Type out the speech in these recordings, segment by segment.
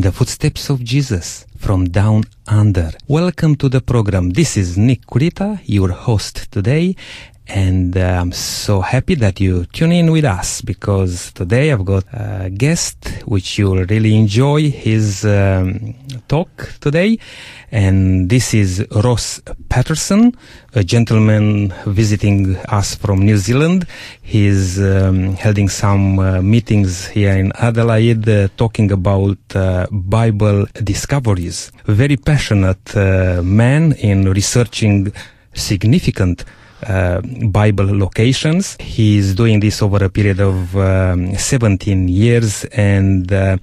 in the footsteps of Jesus from down under. Welcome to the program. This is Nick Kurita, your host today, and uh, I'm so happy that you tune in with us because today I've got a guest which you'll really enjoy his um, talk today. And this is Ross Patterson, a gentleman visiting us from New Zealand. He's um, holding some uh, meetings here in Adelaide uh, talking about uh, Bible discoveries. Very passionate uh, man in researching significant uh, Bible locations. He's doing this over a period of um, 17 years and uh,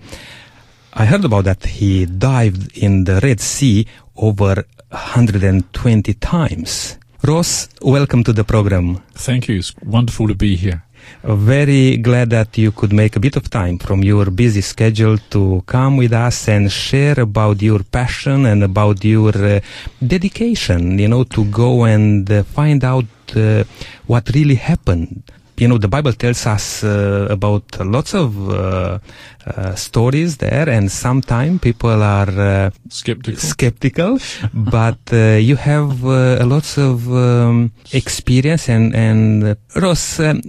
I heard about that he dived in the Red Sea over 120 times. Ross, welcome to the program. Thank you. It's wonderful to be here. Very glad that you could make a bit of time from your busy schedule to come with us and share about your passion and about your uh, dedication, you know, to go and uh, find out uh, what really happened. You know, the Bible tells us uh, about lots of uh, uh, stories there, and sometimes people are skeptical. Skeptical, but you have a lots of um, experience and and Ross. Um,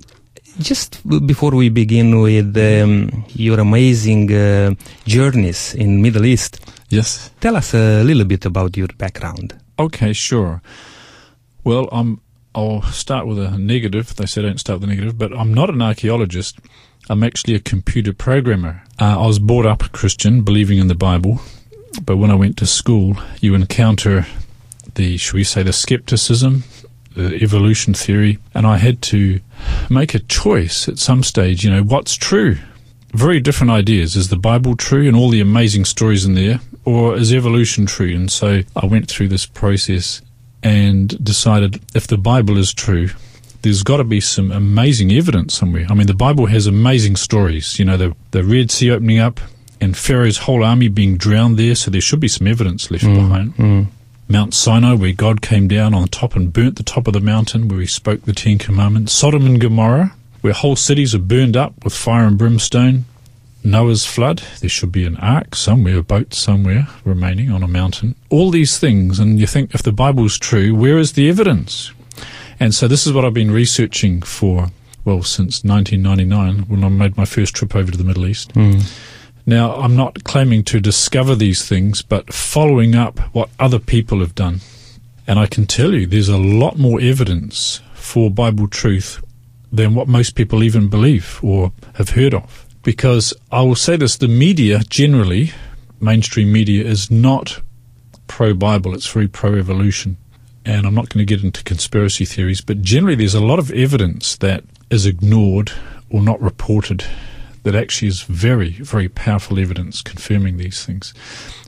just before we begin with um, your amazing uh, journeys in Middle East, yes, tell us a little bit about your background. Okay, sure. Well, I'm. I'll start with a negative. They say don't start with a negative, but I'm not an archaeologist. I'm actually a computer programmer. Uh, I was brought up a Christian, believing in the Bible, but when I went to school, you encounter the, shall we say, the skepticism, the evolution theory, and I had to make a choice at some stage. You know, what's true? Very different ideas. Is the Bible true and all the amazing stories in there, or is evolution true? And so I went through this process and decided if the Bible is true, there's got to be some amazing evidence somewhere. I mean, the Bible has amazing stories. You know, the, the Red Sea opening up and Pharaoh's whole army being drowned there, so there should be some evidence left Mm, behind. mm. Mount Sinai, where God came down on the top and burnt the top of the mountain, where he spoke the Ten Commandments. Sodom and Gomorrah, where whole cities are burned up with fire and brimstone. Noah's flood, there should be an ark somewhere, a boat somewhere remaining on a mountain. All these things, and you think if the Bible's true, where is the evidence? And so this is what I've been researching for, well, since 1999 when I made my first trip over to the Middle East. Mm. Now, I'm not claiming to discover these things, but following up what other people have done. And I can tell you there's a lot more evidence for Bible truth than what most people even believe or have heard of. Because I will say this the media generally, mainstream media, is not pro Bible, it's very pro evolution. And I'm not going to get into conspiracy theories, but generally there's a lot of evidence that is ignored or not reported that actually is very, very powerful evidence confirming these things.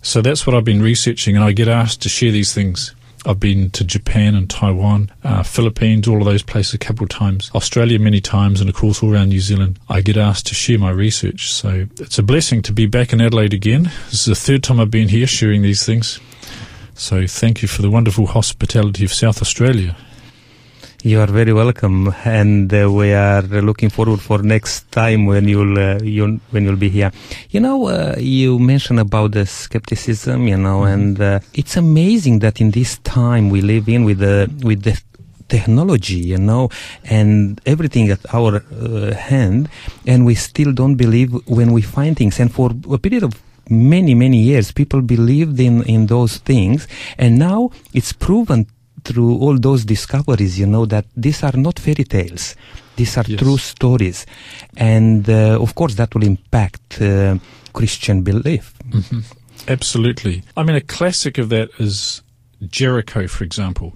So that's what I've been researching, and I get asked to share these things. I've been to Japan and Taiwan, uh, Philippines, all of those places a couple of times, Australia many times, and of course all around New Zealand. I get asked to share my research, so it's a blessing to be back in Adelaide again. This is the third time I've been here sharing these things. So thank you for the wonderful hospitality of South Australia. You are very welcome, and uh, we are looking forward for next time when you'll uh, you when you'll be here. You know, uh, you mentioned about the skepticism, you know, Mhm. and uh, it's amazing that in this time we live in with the with the technology, you know, and everything at our uh, hand, and we still don't believe when we find things. And for a period of many many years, people believed in in those things, and now it's proven through all those discoveries, you know, that these are not fairy tales. These are Yes. true stories. And uh, of course, that will impact uh, Christian belief. hmm Absolutely. I mean, a classic of that is Jericho, for example.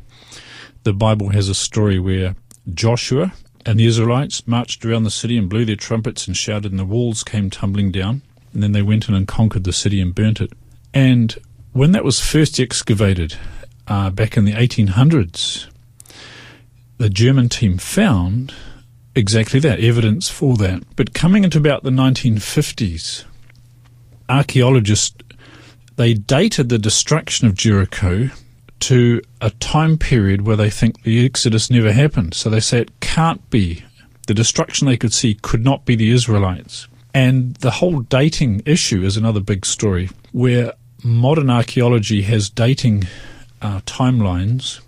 The Bible has a story where Joshua and the Israelites marched around the city and blew their trumpets and shouted, and the walls came tumbling down. And then they went in and conquered the city and burnt it. And when that was first excavated uh, back in the 1800s, the German team found exactly that, evidence for that. But coming into about the 1950s, archaeologists they dated the destruction of Jericho to a time period where they think the Exodus never happened. So they say it can't be. The destruction they could see could not be the Israelites. And the whole dating issue is another big story where modern archaeology has dating uh, timelines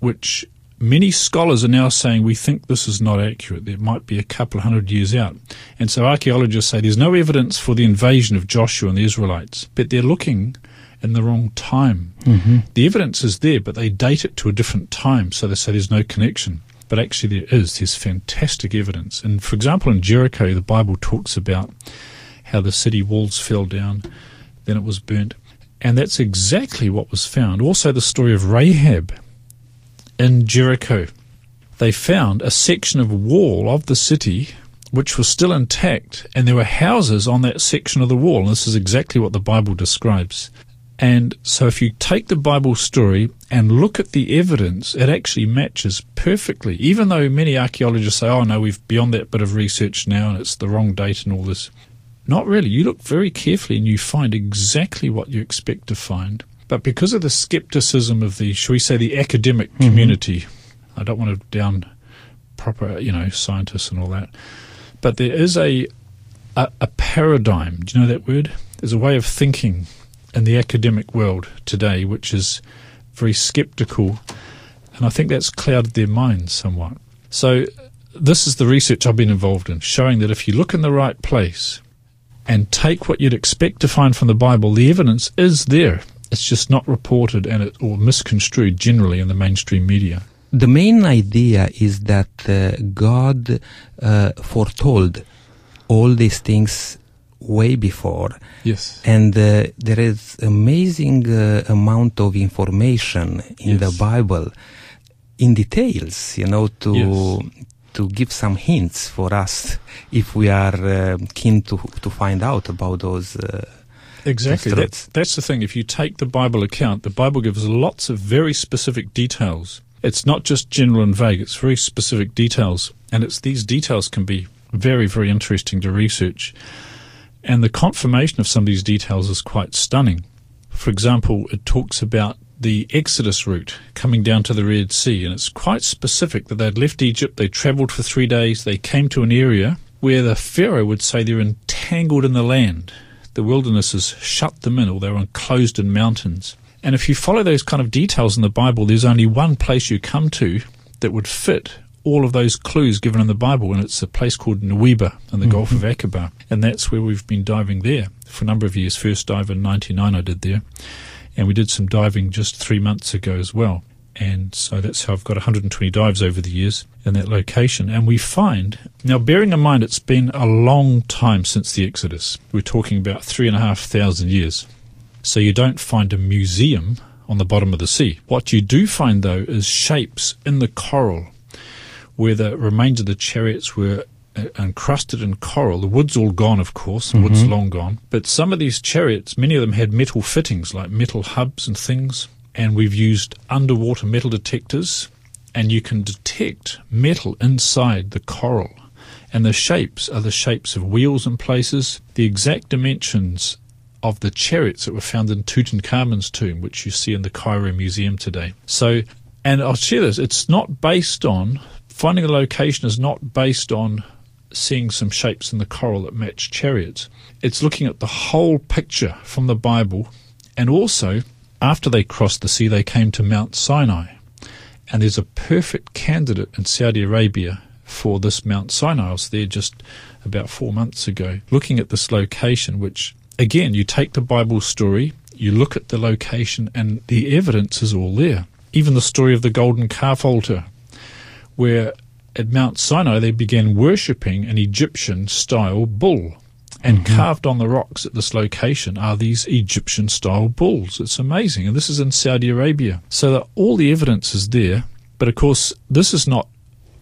which many scholars are now saying we think this is not accurate. It might be a couple of hundred years out. And so archaeologists say there's no evidence for the invasion of Joshua and the Israelites, but they're looking in the wrong time. Mm-hmm. The evidence is there, but they date it to a different time, so they say there's no connection. But actually, there is. There's fantastic evidence. And for example, in Jericho, the Bible talks about how the city walls fell down, then it was burnt. And that's exactly what was found. Also, the story of Rahab in Jericho. They found a section of wall of the city which was still intact, and there were houses on that section of the wall. And this is exactly what the Bible describes. And so, if you take the Bible story and look at the evidence, it actually matches perfectly. Even though many archaeologists say, oh no, we've beyond that bit of research now and it's the wrong date and all this. Not really. You look very carefully and you find exactly what you expect to find. But because of the skepticism of the, shall we say, the academic Mm-hmm. community, I don't want to down proper, you know, scientists and all that. But there is a, a a paradigm. Do you know that word? There's a way of thinking in the academic world today which is very skeptical, and I think that's clouded their minds somewhat. So this is the research I've been involved in, showing that if you look in the right place and take what you'd expect to find from the Bible, the evidence is there. It's just not reported and it or misconstrued generally in the mainstream media. The main idea is that uh, God uh, foretold all these things way before, Yes. and uh, there is amazing uh, amount of information in the Bible, in details, you know, to Yes. To give some hints for us if we are uh, keen to to find out about those. Uh, Exactly. That's, that's the thing. If you take the Bible account, the Bible gives lots of very specific details. It's not just general and vague, it's very specific details. And it's these details can be very, very interesting to research. And the confirmation of some of these details is quite stunning. For example, it talks about the Exodus route coming down to the Red Sea, and it's quite specific that they'd left Egypt, they travelled for three days, they came to an area where the Pharaoh would say they're entangled in the land. The wilderness has shut them in, or they're enclosed in mountains. And if you follow those kind of details in the Bible, there's only one place you come to that would fit all of those clues given in the Bible, and it's a place called Nuweiba in the mm-hmm. Gulf of Aqaba. And that's where we've been diving there for a number of years. First dive in 99 I did there, and we did some diving just three months ago as well. And so that's how I've got 120 dives over the years in that location. And we find, now bearing in mind it's been a long time since the Exodus, we're talking about three and a half thousand years. So you don't find a museum on the bottom of the sea. What you do find though is shapes in the coral where the remains of the chariots were encrusted in coral. The wood's all gone, of course. The Wood's mm-hmm. long gone. But some of these chariots, many of them had metal fittings, like metal hubs and things. And we've used underwater metal detectors, and you can detect metal inside the coral. And the shapes are the shapes of wheels in places, the exact dimensions of the chariots that were found in Tutankhamun's tomb, which you see in the Cairo Museum today. So, and I'll share this, it's not based on, finding a location is not based on seeing some shapes in the coral that match chariots. It's looking at the whole picture from the Bible, and also, after they crossed the sea, they came to Mount Sinai. And there's a perfect candidate in Saudi Arabia for this Mount Sinai. I was there just about four months ago, looking at this location, which, again, you take the Bible story, you look at the location, and the evidence is all there. Even the story of the golden calf altar, where at Mount Sinai they began worshipping an Egyptian style bull. And mm-hmm. carved on the rocks at this location are these Egyptian style bulls. It's amazing. And this is in Saudi Arabia. So that all the evidence is there. But of course, this is not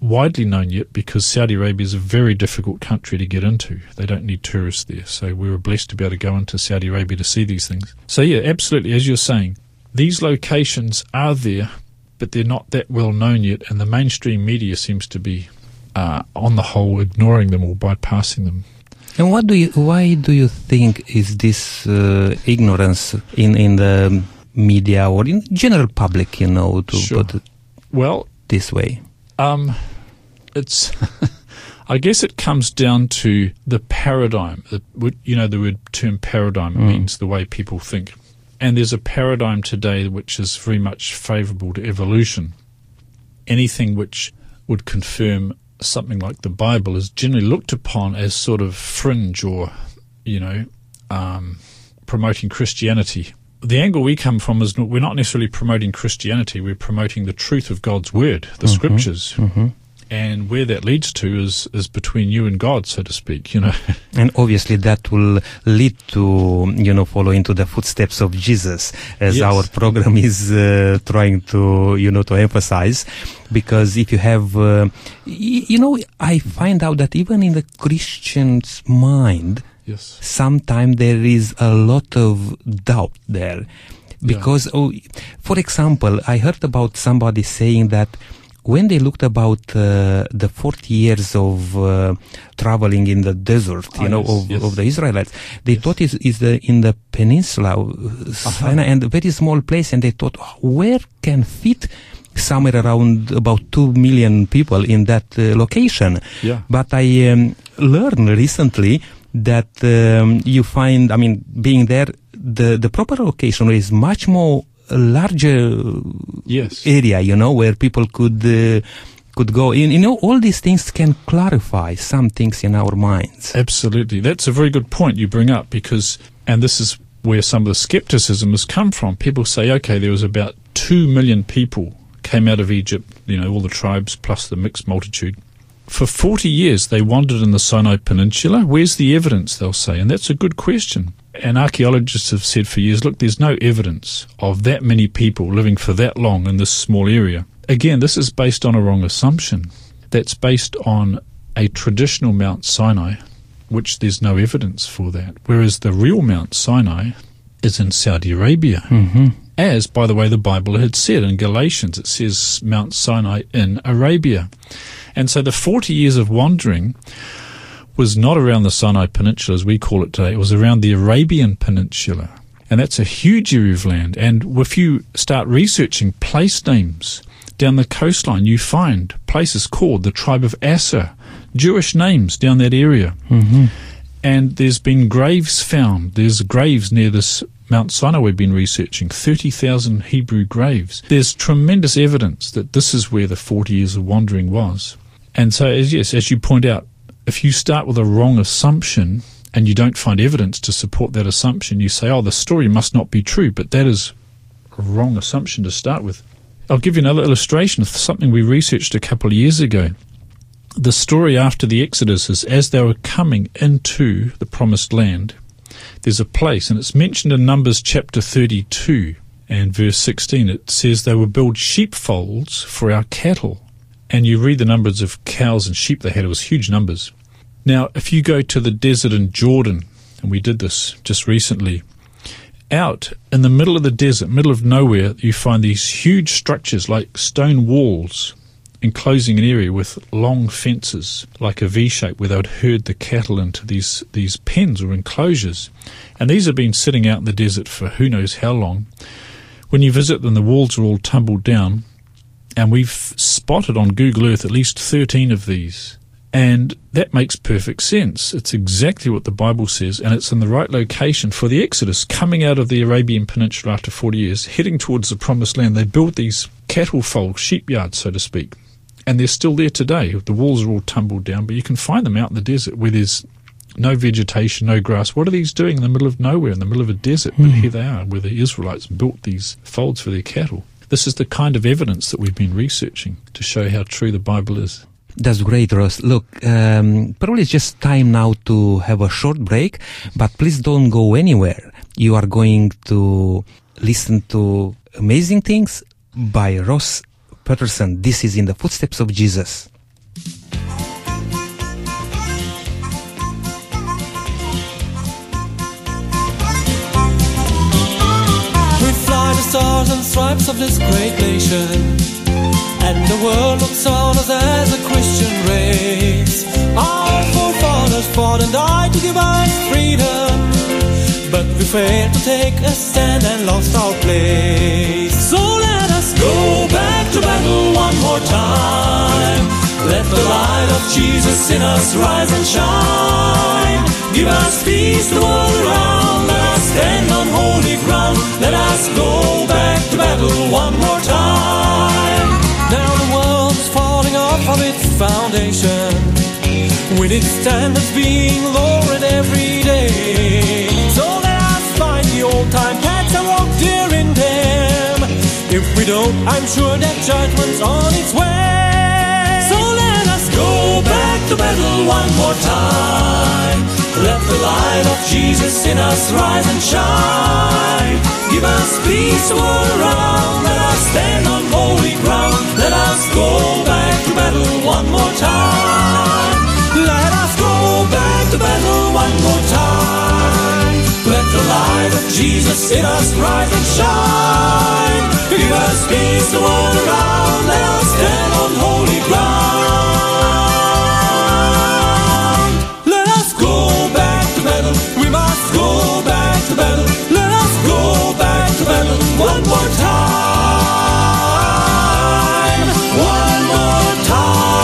widely known yet because Saudi Arabia is a very difficult country to get into. They don't need tourists there. So we were blessed to be able to go into Saudi Arabia to see these things. So yeah, absolutely. As you're saying, these locations are there, but they're not that well known yet. And the mainstream media seems to be, uh, on the whole, ignoring them or bypassing them. And what do you? Why do you think is this uh, ignorance in in the media or in general public? You know, to Sure. put it Well, this way. Um, it's. I guess it comes down to the paradigm. The, you know, the word term paradigm Mm. means the way people think. And there's a paradigm today which is very much favourable to evolution. Anything which would confirm something like the Bible is generally looked upon as sort of fringe or, you know, um, promoting Christianity. The angle we come from is not, we're not necessarily promoting Christianity, we're promoting the truth of God's word, the scriptures. Mhm. And where that leads to is, is between you and God, so to speak, you know. And obviously that will lead to, you know, follow into the footsteps of Jesus as Yes. our program is uh, trying to, you know, to emphasize. Because if you have, uh, y- you know, I find out that even in the Christian's mind, yes. sometimes there is a lot of doubt there because oh, for example i heard about somebody saying that when they looked about uh, the 40 years of uh, traveling in the desert, you Ah, know, yes, of, yes. of the Israelites, they Yes. thought is is the in the peninsula, uh, Sinai, and a very small place, and they thought, "Oh, where can fit somewhere around about two million people in that uh, location? Yeah. But I um, learned recently that um, you find, I mean, being there, the, the proper location is much more larger Yes. area, you know, where people could uh, could go. You, you know, all these things can clarify some things in our minds. Absolutely. That's a very good point you bring up because, and this is where some of the skepticism has come from. People say, okay, there was about 2 million people came out of Egypt, you know, all the tribes plus the mixed multitude. For 40 years, they wandered in the Sinai Peninsula. Where's the evidence, they'll say? And that's a good question. And archaeologists have said for years, look, there's no evidence of that many people living for that long in this small area. Again, this is based on a wrong assumption. That's based on a traditional Mount Sinai, which there's no evidence for that. Whereas the real Mount Sinai is in Saudi Arabia. Mm-hmm. As, by the way, the Bible had said in Galatians, it says Mount Sinai in Arabia. And so the 40 years of wandering was not around the Sinai Peninsula as we call it today, it was around the Arabian Peninsula. And that's a huge area of land. And if you start researching place names down the coastline, you find places called the tribe of Asser, Jewish names down that area. Mm-hmm. And there's been graves found. There's graves near this Mount Sinai we've been researching, 30,000 Hebrew graves. There's tremendous evidence that this is where the 40 years of wandering was. And so, as, yes, as you point out, if you start with a wrong assumption and you don't find evidence to support that assumption, you say, oh, the story must not be true, but that is a wrong assumption to start with. I'll give you another illustration of something we researched a couple of years ago. The story after the Exodus is as they were coming into the promised land, there's a place, and it's mentioned in Numbers chapter 32 and verse 16. It says they will build sheepfolds for our cattle. And you read the numbers of cows and sheep they had, it was huge numbers. Now, if you go to the desert in Jordan, and we did this just recently, out in the middle of the desert, middle of nowhere, you find these huge structures like stone walls enclosing an area with long fences, like a V shape, where they would herd the cattle into these, these pens or enclosures. And these have been sitting out in the desert for who knows how long. When you visit them, the walls are all tumbled down, and we've spotted on Google Earth at least 13 of these. And that makes perfect sense. It's exactly what the Bible says, and it's in the right location for the Exodus. Coming out of the Arabian Peninsula after 40 years, heading towards the Promised Land, they built these cattle fold, sheep yards, so to speak. And they're still there today. The walls are all tumbled down, but you can find them out in the desert where there's no vegetation, no grass. What are these doing in the middle of nowhere, in the middle of a desert? But hmm. here they are, where the Israelites built these folds for their cattle. This is the kind of evidence that we've been researching to show how true the Bible is. That's great, Ross. Look, um, probably it's just time now to have a short break, but please don't go anywhere. You are going to listen to amazing things by Ross Patterson. This is in the footsteps of Jesus. The stars and stripes of this great nation, and the world looks on us as a Christian race. Our forefathers fought and died to give us freedom, but we failed to take a stand and lost our place. So let us go back to battle one more time. Let the light of Jesus in us rise and shine. Give us peace the world around. Stand on holy ground. Let us go back to battle one more time. Now the world's falling off of its foundation. With its standards being lowered every day. So let us find the old time paths and walk dear in them. If we don't, I'm sure that judgment's on its way. So let us go back to battle one more time. Let the light Jesus in us rise and shine. Give us peace all around. Let us stand on holy ground. Let us go back to battle one more time. Let us go back to battle one more time. Let the light of Jesus in us rise and shine. Give us peace all around. Let us stand on holy ground. Back. Let us go back to battle one more time. One more time.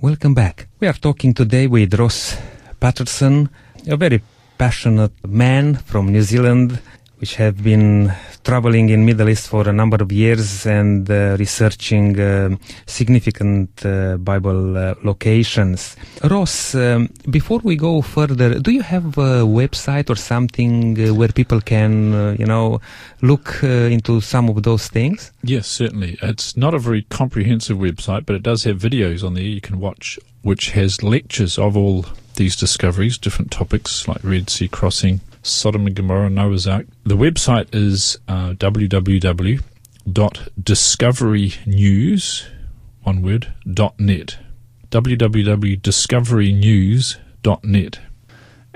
Welcome back. We are talking today with Ross Patterson, a very passionate man from New Zealand, which have been traveling in Middle East for a number of years and uh, researching uh, significant uh, Bible uh, locations. Ross, um, before we go further, do you have a website or something uh, where people can, uh, you know, look into some of those things? Yes, certainly. It's not a very comprehensive website, but it does have videos on there you can watch, which has lectures of all these discoveries, different topics like Red Sea crossing, Sodom and Gomorrah, Noah's Ark. The website is uh, www.discoverynews, one word, dot net. www.discoverynews.net.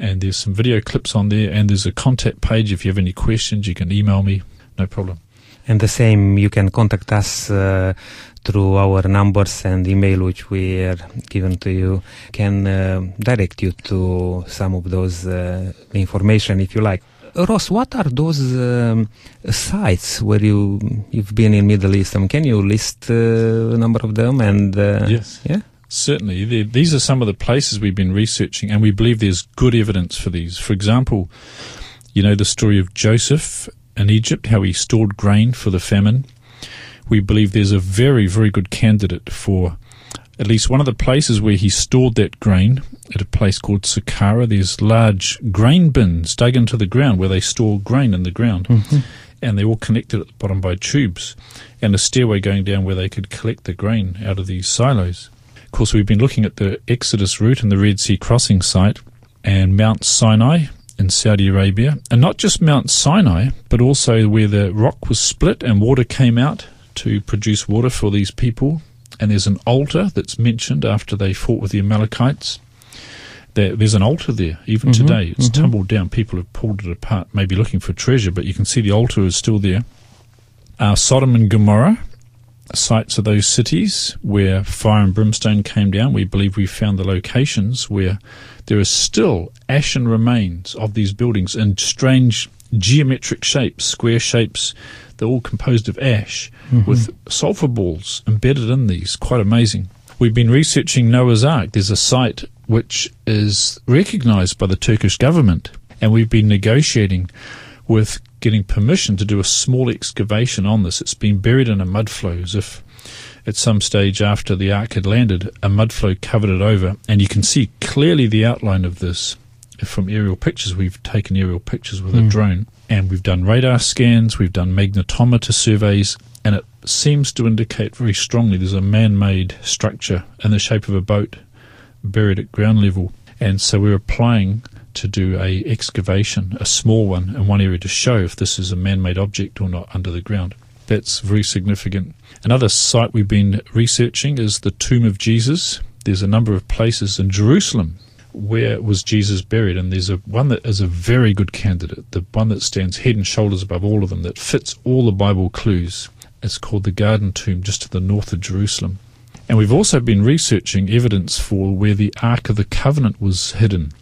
And there's some video clips on there, and there's a contact page. If you have any questions, you can email me, no problem. And the same, you can contact us uh, through our numbers and email, which we are given to you. Can uh, direct you to some of those uh, information if you like. Ross, what are those um, sites where you you've been in Middle East? Mean, can you list uh, a number of them? And uh, Yes. yeah, Certainly. There- These are some of the places we've been researching, and we believe there's good evidence for these. For example, you know the story of Joseph in Egypt, how he stored grain for the famine. We believe there's a very, very good candidate for at least one of the places where he stored that grain at a place called Saqqara. There's large grain bins dug into the ground where they store grain in the ground. Mm-hmm. And they're all connected at the bottom by tubes and a stairway going down where they could collect the grain out of these silos. Of course, we've been looking at the Exodus route and the Red Sea crossing site and Mount Sinai in Saudi Arabia. And not just Mount Sinai, but also where the rock was split and water came out to produce water for these people. And there's an altar that's mentioned after they fought with the Amalekites. There, there's an altar there, even today. It's tumbled down. People have pulled it apart, maybe looking for treasure, but you can see the altar is still there. Uh, Sodom and Gomorrah, sites of those cities where fire and brimstone came down. We believe we found the locations where there are still ashen remains of these buildings in strange geometric shapes, square shapes. They're all composed of ash with sulfur balls embedded in these. Quite amazing. We've been researching Noah's Ark. There's a site which is recognized by the Turkish government, and we've been negotiating with getting permission to do a small excavation on this. It's been buried in a mud flow as if at some stage after the ark had landed, a mud flow covered it over, and you can see clearly the outline of this from aerial pictures. We've taken aerial pictures with a hmm. drone, and we've done radar scans, we've done magnetometer surveys, and it seems to indicate very strongly there's a man-made structure in the shape of a boat buried at ground level. And so we're applying to do a excavation, a small one, in one area to show if this is a man-made object or not under the ground. That's very significant. Another site we've been researching is the tomb of Jesus. There's a number of places in Jerusalem where was Jesus buried, and there's a one that is a very good candidate, the one that stands head and shoulders above all of them, that fits all the Bible clues. It's called the Garden Tomb, just to the north of Jerusalem. And we've also been researching evidence for where the Ark of the Covenant was hidden.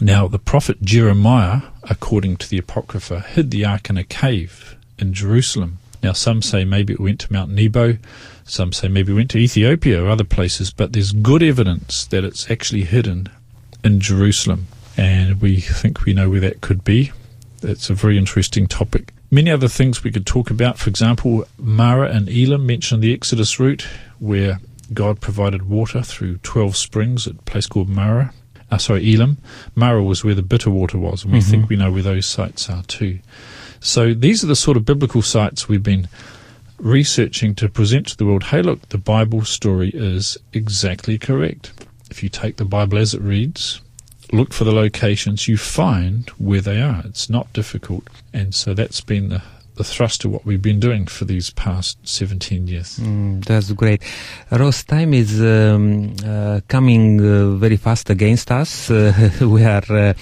Now, the prophet Jeremiah, according to the Apocrypha, hid the ark in a cave in Jerusalem. Now, some say maybe it went to Mount Nebo, some say maybe it went to Ethiopia or other places, but there's good evidence that it's actually hidden in Jerusalem. And we think we know where that could be. It's a very interesting topic. Many other things we could talk about. For example, Marah and Elim mentioned the Exodus route, where God provided water through 12 springs at a place called Marah. Uh, sorry, Elim. Marah was where the bitter water was, and we Mhm. think we know where those sites are too. So these are the sort of biblical sites we've been researching to present to the world. Hey, look, the Bible story is exactly correct. If you take the Bible as it reads, look for the locations, you find where they are. It's not difficult. And so that's been the, the thrust of what we've been doing for these past 17 years. Mm, that's great. Ross, time is um, uh, coming uh, very fast against us. Uh, we are uh,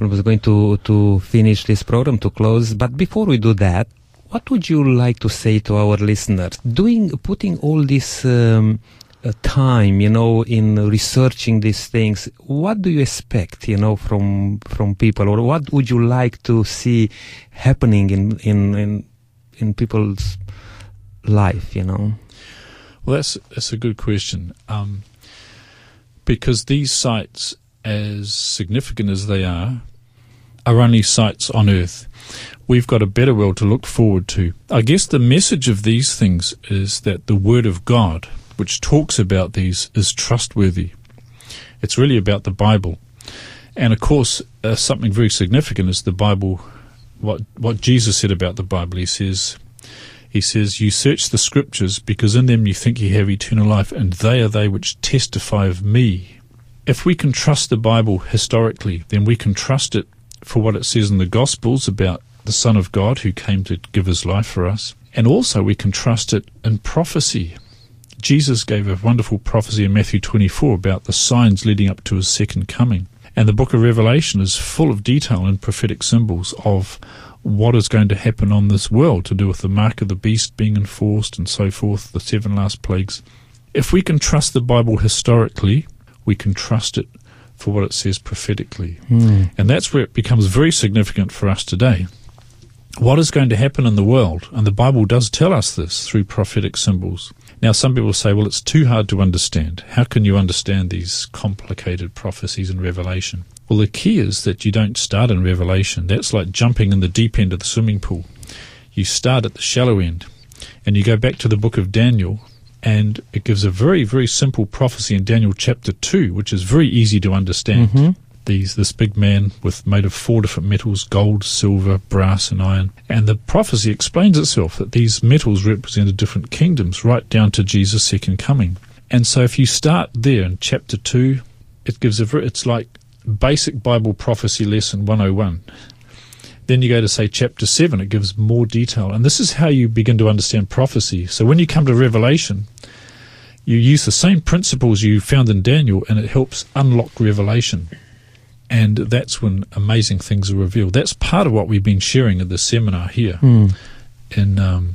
almost going to, to finish this program, to close. But before we do that, what would you like to say to our listeners? Doing, putting all this um, uh, time, you know, in researching these things, what do you expect, you know, from from people, or what would you like to see happening in in in, in people's life, you know? Well, that's, that's a good question. Um, because these sites, as significant as they are, are only sites on Earth. We've got a better world to look forward to. I guess the message of these things is that the Word of God, which talks about these, is trustworthy. It's really about the Bible. And of course, uh, something very significant is the Bible, what, what Jesus said about the Bible. He says, he says, You search the scriptures because in them you think you have eternal life, and they are they which testify of me. If we can trust the Bible historically, then we can trust it for what it says in the Gospels about the Son of God who came to give his life for us. And also we can trust it in prophecy. Jesus gave a wonderful prophecy in Matthew 24 about the signs leading up to his second coming. And the book of Revelation is full of detail and prophetic symbols of what is going to happen on this world to do with the mark of the beast being enforced and so forth, the seven last plagues. If we can trust the Bible historically, we can trust it for what it says prophetically. Mm. And that's where it becomes very significant for us today. What is going to happen in the world? And the Bible does tell us this through prophetic symbols. Now, some people say, well, it's too hard to understand. How can you understand these complicated prophecies in Revelation? Well, the key is that you don't start in Revelation. That's like jumping in the deep end of the swimming pool. You start at the shallow end and you go back to the book of Daniel and it gives a very, very simple prophecy in Daniel chapter 2, which is very easy to understand. Mhm. These, this big man with made of four different metals, gold, silver, brass, and iron. And the prophecy explains itself that these metals represented different kingdoms right down to Jesus' second coming. And so if you start there in chapter 2, it gives a it's like basic Bible prophecy lesson 101. Then you go to say chapter 7, it gives more detail. And this is how you begin to understand prophecy. So when you come to Revelation, you use the same principles you found in Daniel and it helps unlock Revelation. And that's when amazing things are revealed. That's part of what we've been sharing at the seminar here Mm. in um,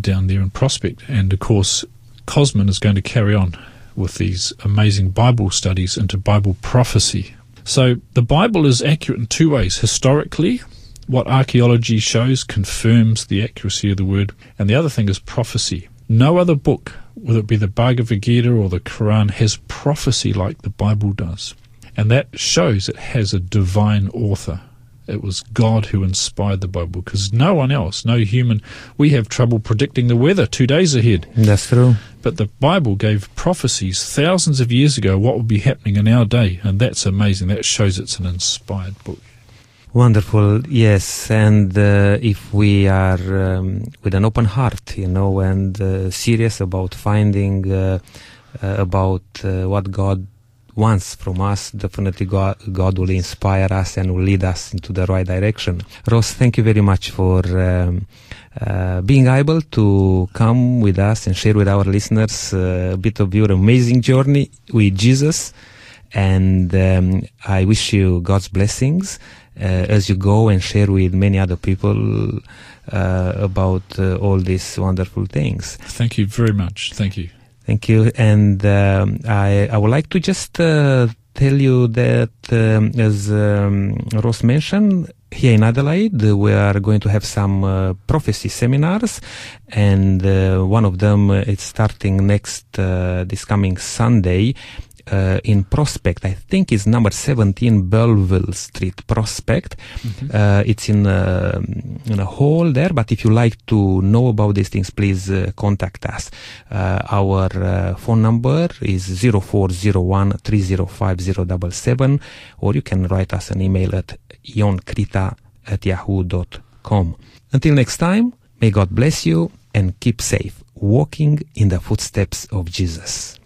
down there in Prospect. And of course, Cosman is going to carry on with these amazing Bible studies into Bible prophecy. So the Bible is accurate in two ways. Historically, what archaeology shows confirms the accuracy of the word. And the other thing is prophecy. No other book, whether it be the Bhagavad Gita or the Quran, has prophecy like the Bible does. And that shows it has a divine author. It was God who inspired the Bible because no one else, no human, we have trouble predicting the weather two days ahead. That's true. But the Bible gave prophecies thousands of years ago what would be happening in our day, and that's amazing. That shows it's an inspired book. Wonderful, yes. And uh, if we are um, with an open heart, you know, and uh, serious about finding uh, uh, about uh, what God wants from us, definitely God, God will inspire us and will lead us into the right direction. Ross, thank you very much for um, uh, being able to come with us and share with our listeners uh, a bit of your amazing journey with Jesus. And um, I wish you God's blessings uh, as you go and share with many other people uh, about uh, all these wonderful things. Thank you very much. Thank you. Thank you. And um, I, I would like to just uh, tell you that, um, as um, Ross mentioned, here in Adelaide, we are going to have some uh, prophecy seminars, and uh, one of them uh, is starting next uh, this coming Sunday uh, in Prospect. I think it's number 17 Belleville Street, Prospect. Uh, it's in, uh, in a hall there, but if you like to know about these things, please uh, contact us. Uh, our phone number is 0401 305077, or you can write us an email at ionkrita at yahoo.com. Until next time, may God bless you and keep safe, walking in the footsteps of Jesus.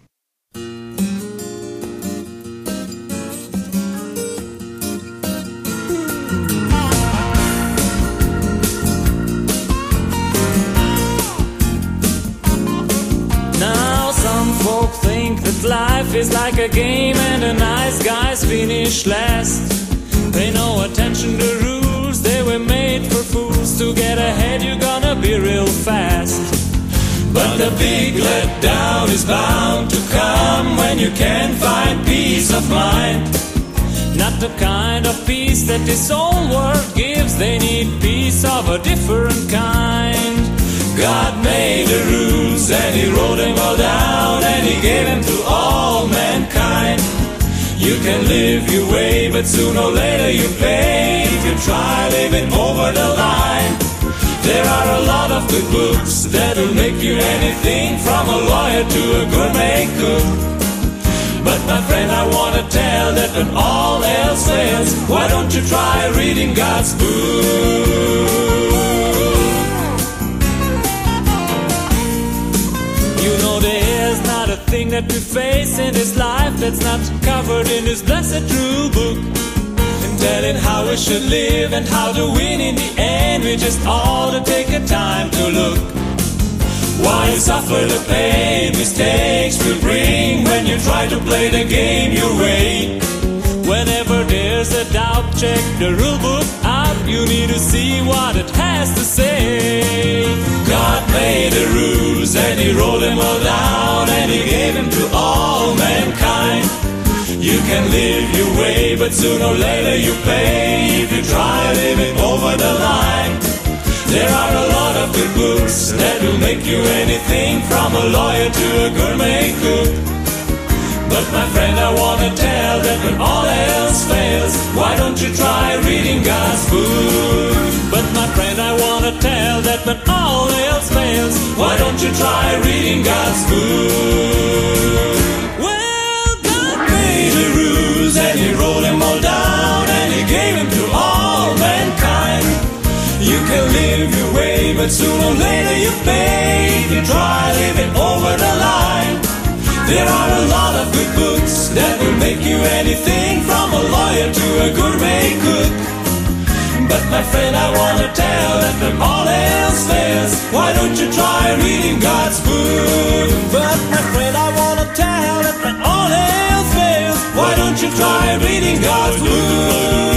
Life is like a game and the nice guys finish last. Pay no attention to rules, they were made for fools. To get ahead, you're gonna be real fast. But the big letdown is bound to come when you can't find peace of mind. Not the kind of peace that this old world gives, they need peace of a different kind. God made the rules and He wrote them all down and He gave them to all mankind. You can live your way, but sooner or later you pay if you try living over the line. There are a lot of good books that'll make you anything from a lawyer to a gourmet cook. But my friend, I wanna tell that when all else fails, why don't you try reading God's book? Not a thing that we face in this life that's not covered in this blessed true book. And telling how we should live and how to win in the end, we just ought to take a time to look. Why you suffer the pain mistakes will bring when you try to play the game your way? Whenever there's a doubt, check the rule book. You need to see what it has to say. God made the rules and He wrote them all down and He gave them to all mankind. You can live your way, but sooner or later you pay if you try living over the line. There are a lot of good books that will make you anything from a lawyer to a gourmet cook. But my friend, I wanna tell that when all else fails, why don't you try reading God's book? But my friend, I wanna tell that when all else fails, why don't you try reading God's book? Well, God made the rules and He wrote them all down and He gave them to all mankind. You can live your way, but sooner or later you pay if you try living over the line. There are a lot of good books that will make you anything from a lawyer to a gourmet cook. But my friend, I wanna tell that when all else fails, why don't you try reading God's book? But my friend, I wanna tell that when all else fails, why don't you try reading God's book?